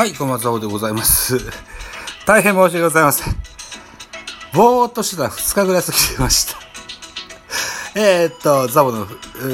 はい、小松青でございます。大変申し訳ございません。ぼーっとしてた2日ぐらい過ぎてました。えっと、ザボの、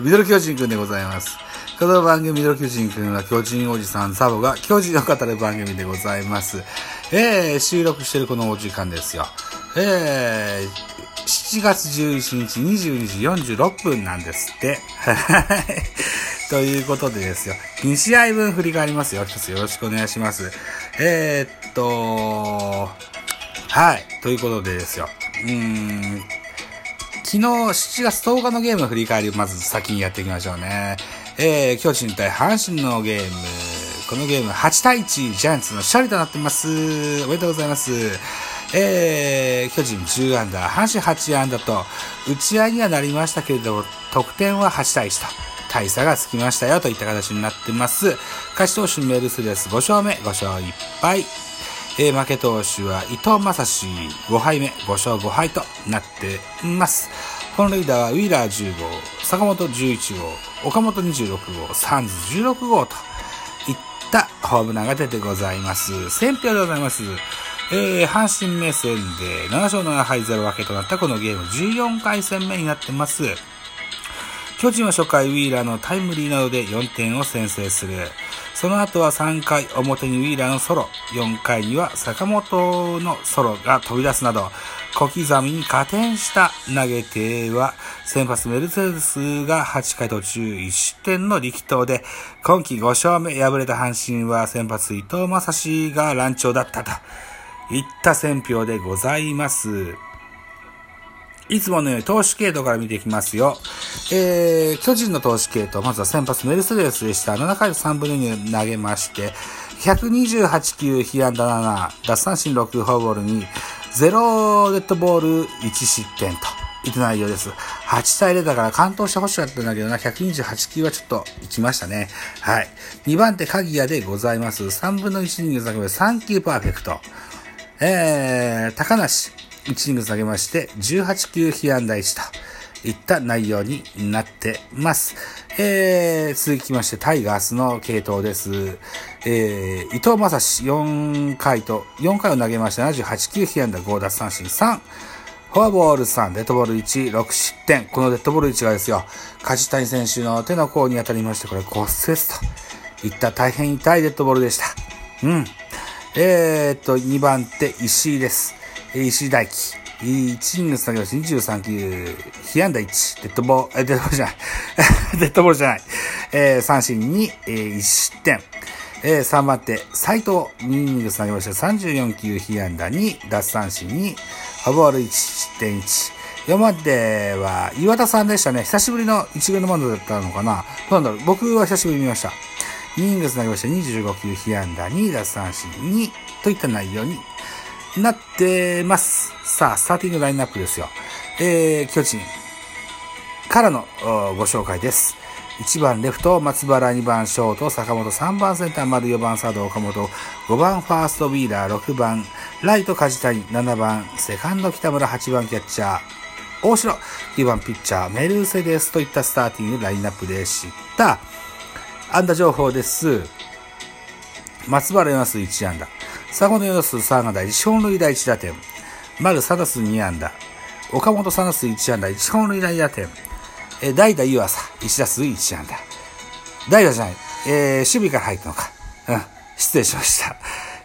ミドル巨人くんでございます。この番組ミドル巨人くんは巨人おじさんザボが巨人を語る番組でございます。えー、収録してるこのお時間ですよ。えー、7月11日22時46分なんですって。はい。ということでですよ。2試合分振り返りますよ。一つよろしくお願いします。えー、っと、はい。ということでですよ。うーん、昨日7月10日のゲームの振り返りをまず先にやっていきましょうね。えー、巨人対阪神のゲーム。このゲーム8対1、ジャイアンツの勝利となってます。おめでとうございます。えー、巨人10アンダー、阪神8アンダーと、打ち合いにはなりましたけれども、得点は8対1と、大差がつきましたよといった形になってます。勝ち投手メルセデス5勝目、5勝1敗。えー負け投手は伊藤正史5敗目、5勝5敗となっています。本塁打はウィーラー10号、坂本11号、岡本26号、サンズ16号といったホームランが出てございます。選票でございます。えー、阪神目線で7勝7敗0分けとなったこのゲーム14回戦目になってます。巨人は初回ウィーラーのタイムリーなどで4点を先制する。その後は3回表にウィーラーのソロ、4回には坂本のソロが飛び出すなど、小刻みに加点した投げては、先発メルセデスが8回途中1失点の力投で、今季5勝目敗れた阪神は先発伊藤正史が乱調だったといった選評でございます。いつものように投手系統から見ていきますよ。えー、巨人の投手系統、まずは先発メルセデスでした。7回3分の2投げまして、128球、被安打7、奪三振6、フォアボール2、0デッドボール1失点と。いった内容です。8対0だから完投してほしかったんだけどな、128球はちょっと行きましたね。はい。2番手、鍵谷でございます。3分の1イニング投げま3球パーフェクト。えー、高梨、1イニング投げまして、18球被安打1といった内容になってます。えー、続きまして、タイガースの系統です。えー、伊藤正史、4回と、4回を投げまして、78球被安打5奪三振3。フォアボール3、デッドボール1、6失点。このデッドボール1がですよ、梶谷選手の手の甲に当たりまして、これ骨折といった大変痛いデッドボールでした。うん。えー、っと、2番手、石井です。石井大輝。1イニング投げまして23球、被安打1、デッドボール、デッドボールじゃない。デッドボールじゃない。えー三振2、えー1失点。えー3番手、斎藤、2イニング投げまして34球、被安打2、奪三振2、フォアボール1、失点1。4番手は岩田さんでしたね。久しぶりの一軍のマンドだったのかな。どうなんだろう。僕は久しぶりに見ました。2イニング投げまして25球被安打2、奪三振2といった内容になってます。さあ、スターティングラインナップですよ。えー、巨人からのご紹介です。1番レフト、松原、2番ショート、坂本、3番センター、丸、4番サード、岡本、5番ファースト、ウィーラー、6番ライト、梶谷、7番セカンド、北村、8番キャッチャー、大城、9番ピッチャー、メルセデスといったスターティングラインナップでした。安打情報です。松原4打数1安打。坂本4打数3安打、1本塁打1打点。丸3打数2安打。岡本3打数1安打、1本塁打2打点。えー代打湯浅、1打数1安打。代打じゃない。えー守備から入ったのか。うん。失礼しました。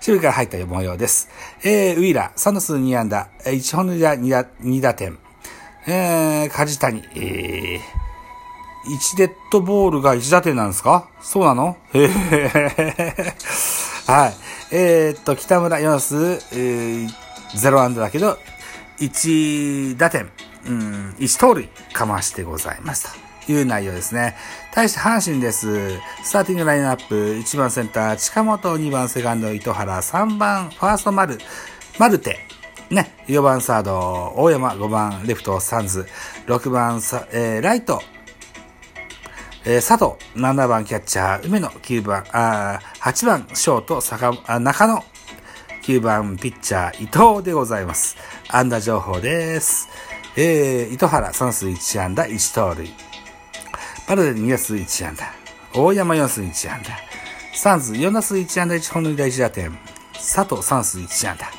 守備から入った模様です。えーウィーラー、3打数2安打、えー1本塁打2打 ,2 打点。えー、梶谷、えー、1デッドボールが1打点なんですか？そうなの？へへはい。えー、っと、北村4打数、えー、0安打だけど、1打点、うん、1盗塁かましてございます。という内容ですね。対して阪神です。スターティングラインナップ、1番センター、近本、2番セカンド、糸原、3番ファースト丸、マルテ、ね、4番サード、大山、5番レフト、サンズ、6番、えー、ライト、えー佐藤、7番キャッチャー、梅野、9番、あー8番ショート、坂あ中野、9番ピッチャー、伊藤でございます。安打情報です。えー、糸原、3数1安打、1盗塁。パルデ2打数1安打。大山4数1安打。サンズ4打数1安打1本塁打1打点。佐藤3数1安打。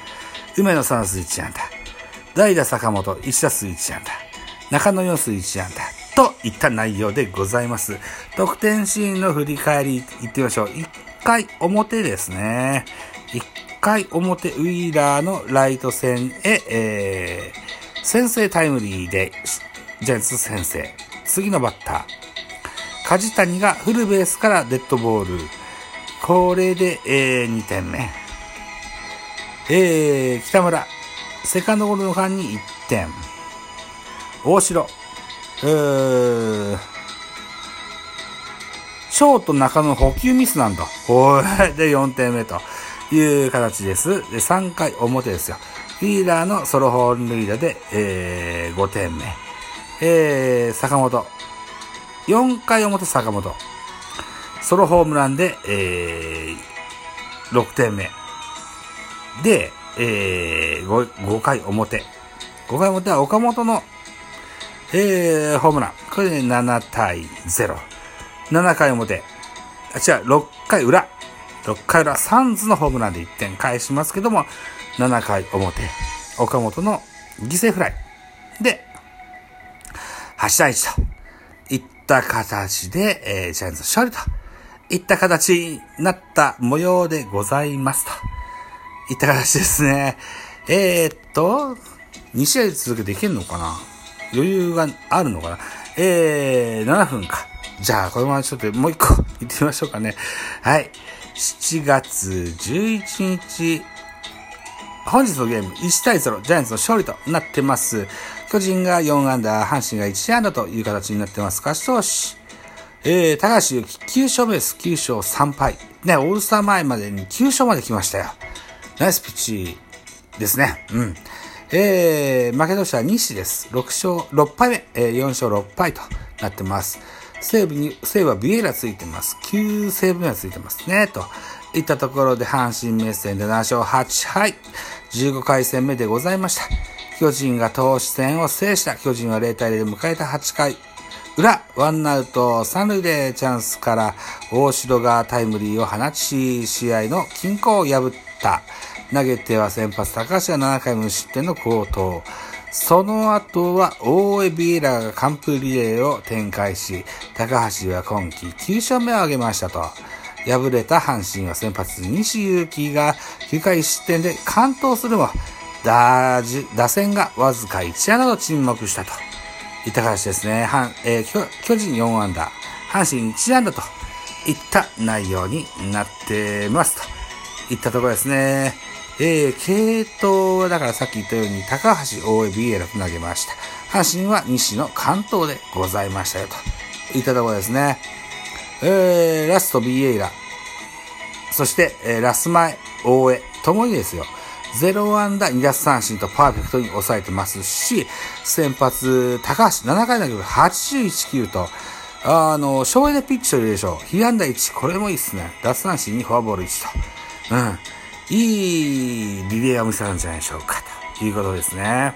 梅野3数1安打。代打坂本1打数1安打。中野4数1安打。といった内容でございます。得点シーンの振り返りいってみましょう。1回表ですね。1回表、ウィーラーのライト線へ、えー、先制タイムリーで、ジャイアンツ先制。次のバッター。梶谷がフルベースからデッドボール。これで、えー、2点目。えー、北村。セカンドゴロの間に1点。大城。うーショート中の補給ミスなんだ。ほい。で、4点目という形です。で、3回表ですよ。リーダーのソロ本塁打で、えー、5点目。えー、坂本。4回表坂本。ソロホームランで、えー、6点目。で、えー5、5回表。5回表は岡本の、えー、ホームラン。これで7対0。7回表。あ、違う、6回裏。6回裏、サンズのホームランで1点返しますけども、7回表。岡本の犠牲フライ。で、8対1といった形で、えー、ジャイアンツ勝利といった形になった模様でございますと。いった形ですね。えー、っと、2試合続けていけんのかな？余裕があるのかなえー、7分か。じゃあ、このままちょっともう一個行ってみましょうかね。はい。7月11日、本日のゲーム1対0、ジャイアンツの勝利となってます。巨人が4安打、阪神が1安打という形になってます。勝ち投手。えー、高橋由紀9勝目です。9勝3敗。ね、オールスター前までに9勝まで来ましたよ。ナイスピッチですね。うん。えー、負け投手は西です。6勝6敗目、えー、4勝6敗となってます。西武に、西武はビエラついてます。9セーブ目はついてますね。といったところで阪神目線で7勝8敗。15回戦目でございました。巨人が投手戦を制した巨人は0対0で迎えた8回。裏、ワンアウト三塁でチャンスから大城がタイムリーを放ち、試合の均衡を破った。投げては先発高橋が7回無失点の好投。その後は大江ビエラが完封リレーを展開し、高橋は今季9勝目を挙げましたと。敗れた阪神は先発西勇輝が9回失点で完投するも、打打線がわずか1安打と沈黙したと。いった形ですね。えー、巨人4安打、阪神1安打といった内容になってますといったところですね。えー、系統はだからさっき言ったように高橋大江ビエラと投げました。阪神は西の関東でございましたよといったところですね。えー、ラストビエイラ、そして、えー、ラスマイ大江、ともにですよ。0安打2奪三振とパーフェクトに抑えてますし、先発、高橋7回投げる81球と、あの、省エネピッチというでしょう。被安打1、これもいいっすね。奪三振にフォアボール1と。うん。いいリレーを見せたんじゃないでしょうか。ということですね。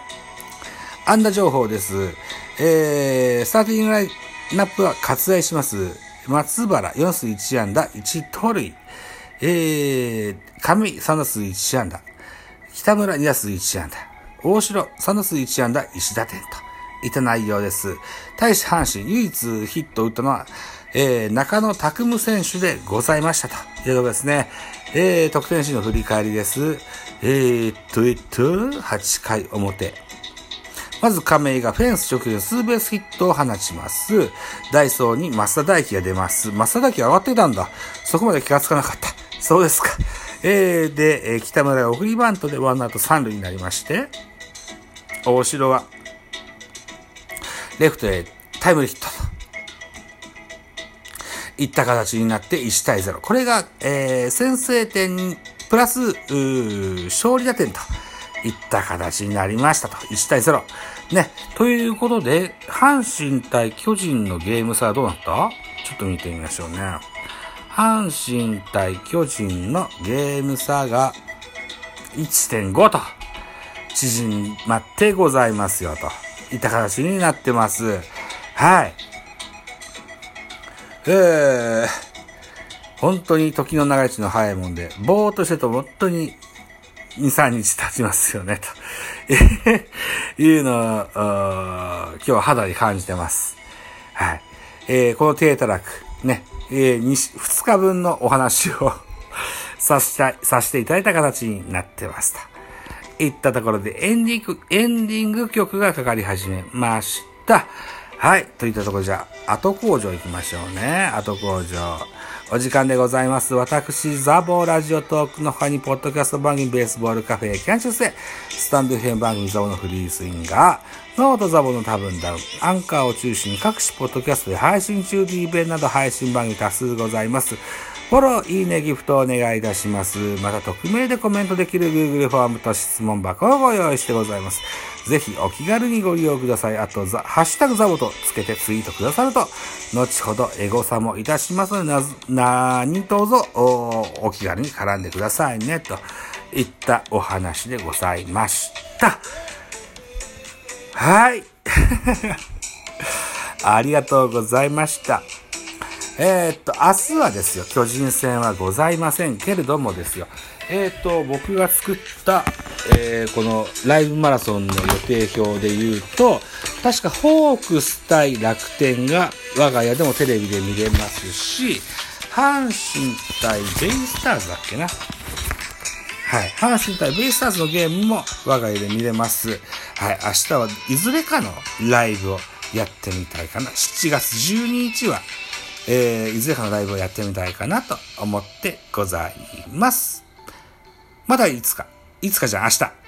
安打情報です。えー、スターティングラインナップは割愛します。松原4数1安打1盗塁。えー、上3打数1安打。北村2打数1安打。大城3打数1安打1打点といた内容です。対し阪神唯一ヒットを打ったのは、えー、中野拓夢選手でございましたというところですね。えー、得点シーンの振り返りです。えー、っと、えっと、8回表。まず亀井がフェンス直でツーベースヒットを放ちます。ダイソーに増田大輝が出ます。増田大輝上がってたんだ。そこまで気がつかなかった。そうですか。えー、で、え、北村が送りバントでワンアウト三塁になりまして、大城は、レフトへタイムリーヒット。いった形になって1対0。これが、えー、先制点プラス、勝利打点といった形になりましたと。1対0。ね。ということで、阪神対巨人のゲーム差はどうなった？ちょっと見てみましょうね。阪神対巨人のゲーム差が1.5と縮まってございますよといった形になってます。はい。えー、本当に時の流れ値の早いもんで、ぼーっとしてると本当に2、3日経ちますよね、というのを、今日は肌に感じてます。はい。えー、この低たらく、ね、えー、2, 2日分のお話を させて、させていただいた形になってますと。いったところでエンディング、エンディング曲がかかり始めました。はい。といったところじゃあ、後工場行きましょうね。後工場。お時間でございます。私、ザボーラジオトークの他に、ポッドキャスト番組、ベースボールカフェ、キャンチューススタンド FM 番組、ザボのフリースインガー、ノートザボの多分ダウン、アンカーを中心に各種ポッドキャストで配信中 D 弁など配信番組多数ございます。フォロー、いいね、ギフトをお願いいたします。また、匿名でコメントできる Google フォームと質問箱をご用意してございます。ぜひお気軽にご利用ください。あと、ザ、ハッシュタグザボとつけてツイートくださると、後ほどエゴサもいたしますので、何卒おお気軽に絡んでくださいね、といったお話でございました。はい。ありがとうございました。えー、っと、明日はですよ、巨人戦はございませんけれどもですよ、えー、っと、僕が作った、えー、このライブマラソンの予定表で言うと、確かホークス対楽天が我が家でもテレビで見れますし、阪神対ベイスターズだっけな。はい。阪神対ベイスターズのゲームも我が家で見れます。はい。明日はいずれかのライブをやってみたいかな。7月12日はえー、いずれかのライブをやってみたいかなと思ってございます。まだいつか、いつかじゃあ明日。